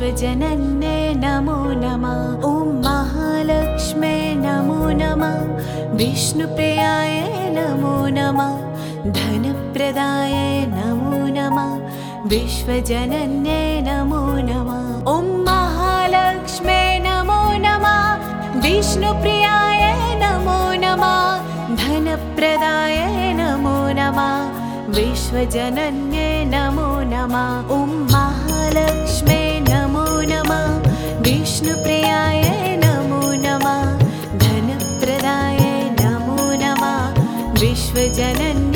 विश्वजनन्ने नमो नमः। ॐ महालक्ष्मे नमो नमः। विष्णुप्रियाय नमो नमः। धनप्रदाय नमो नमः। विश्वजनन्ये नमो नमः। ॐ महालक्ष्मे नमो नमः। विष्णुप्रियाय नमो नमः। धनप्रदाय नमो नमः। विश्वजनन्ये नमो नमः। ॐ ജനൻ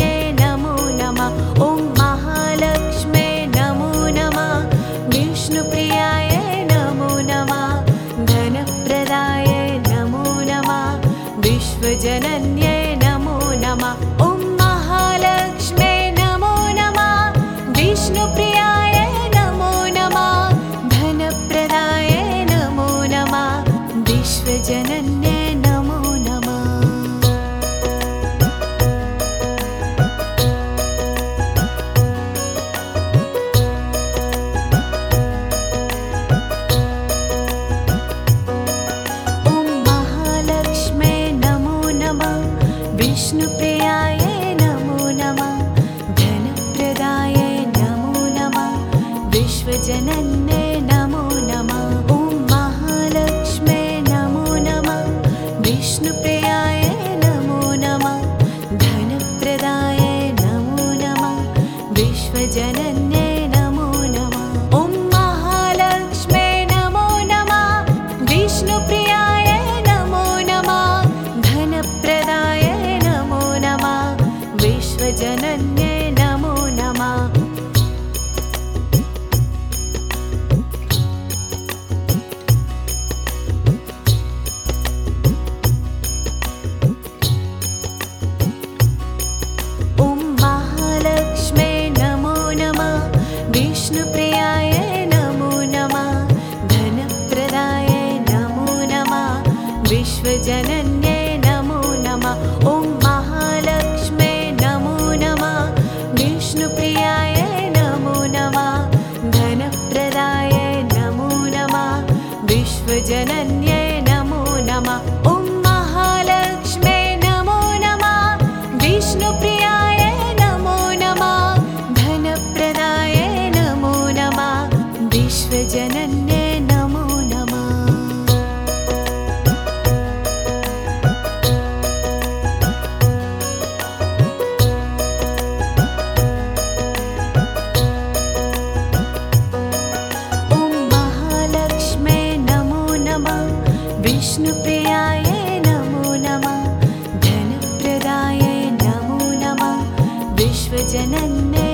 विश्वजनन्य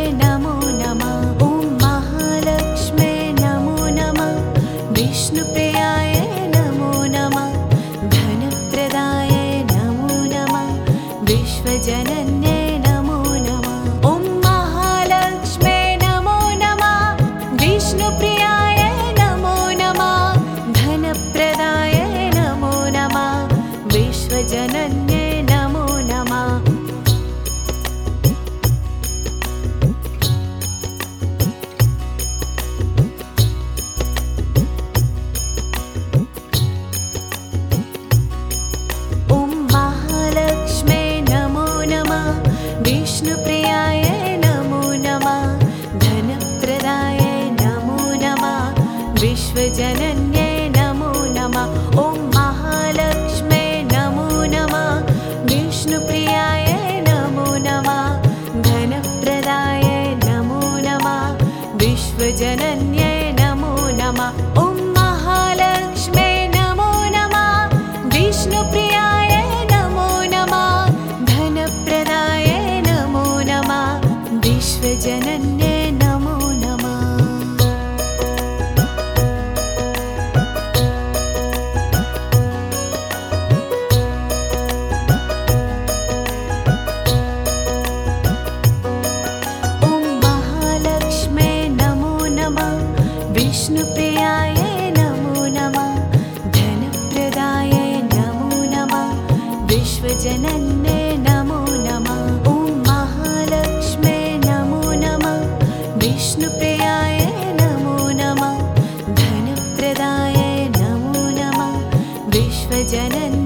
विश्वजनन्ये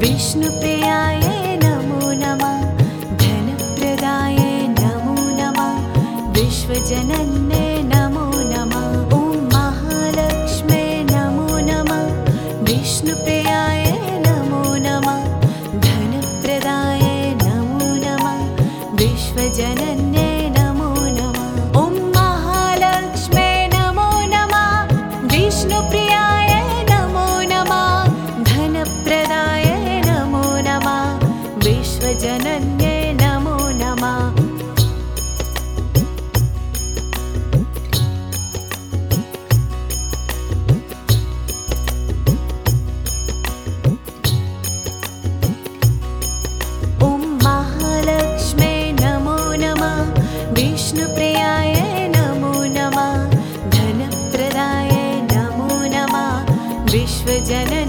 Vishnu विश्वजनन्ये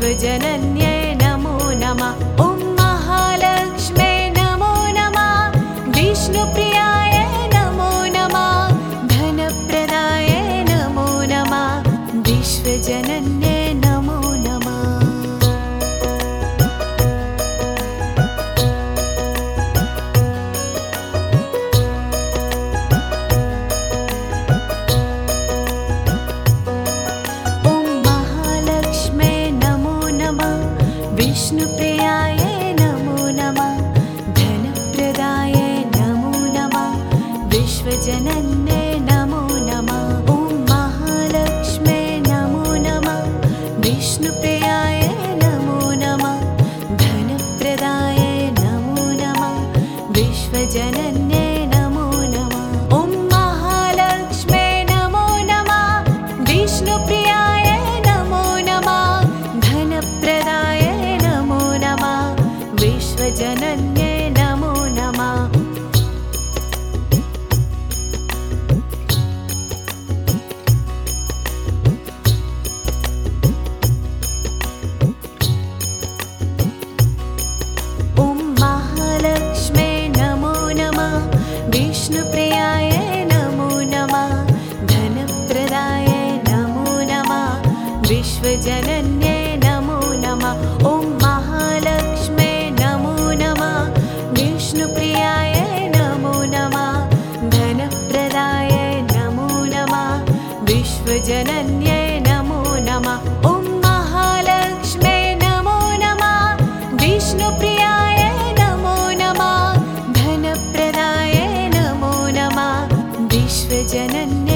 विश्वजनन्ये विश्वजनन्ये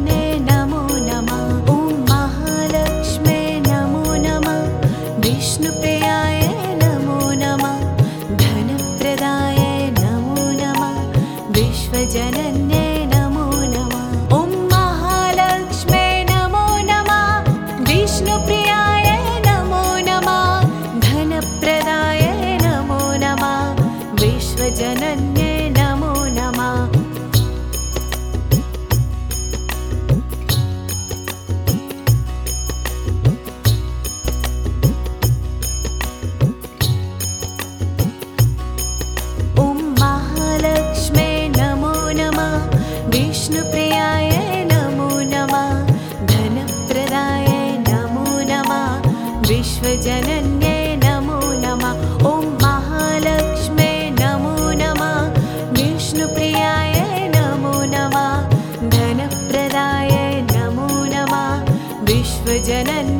विश्वजनन्ये विश्वजनन्ये नमो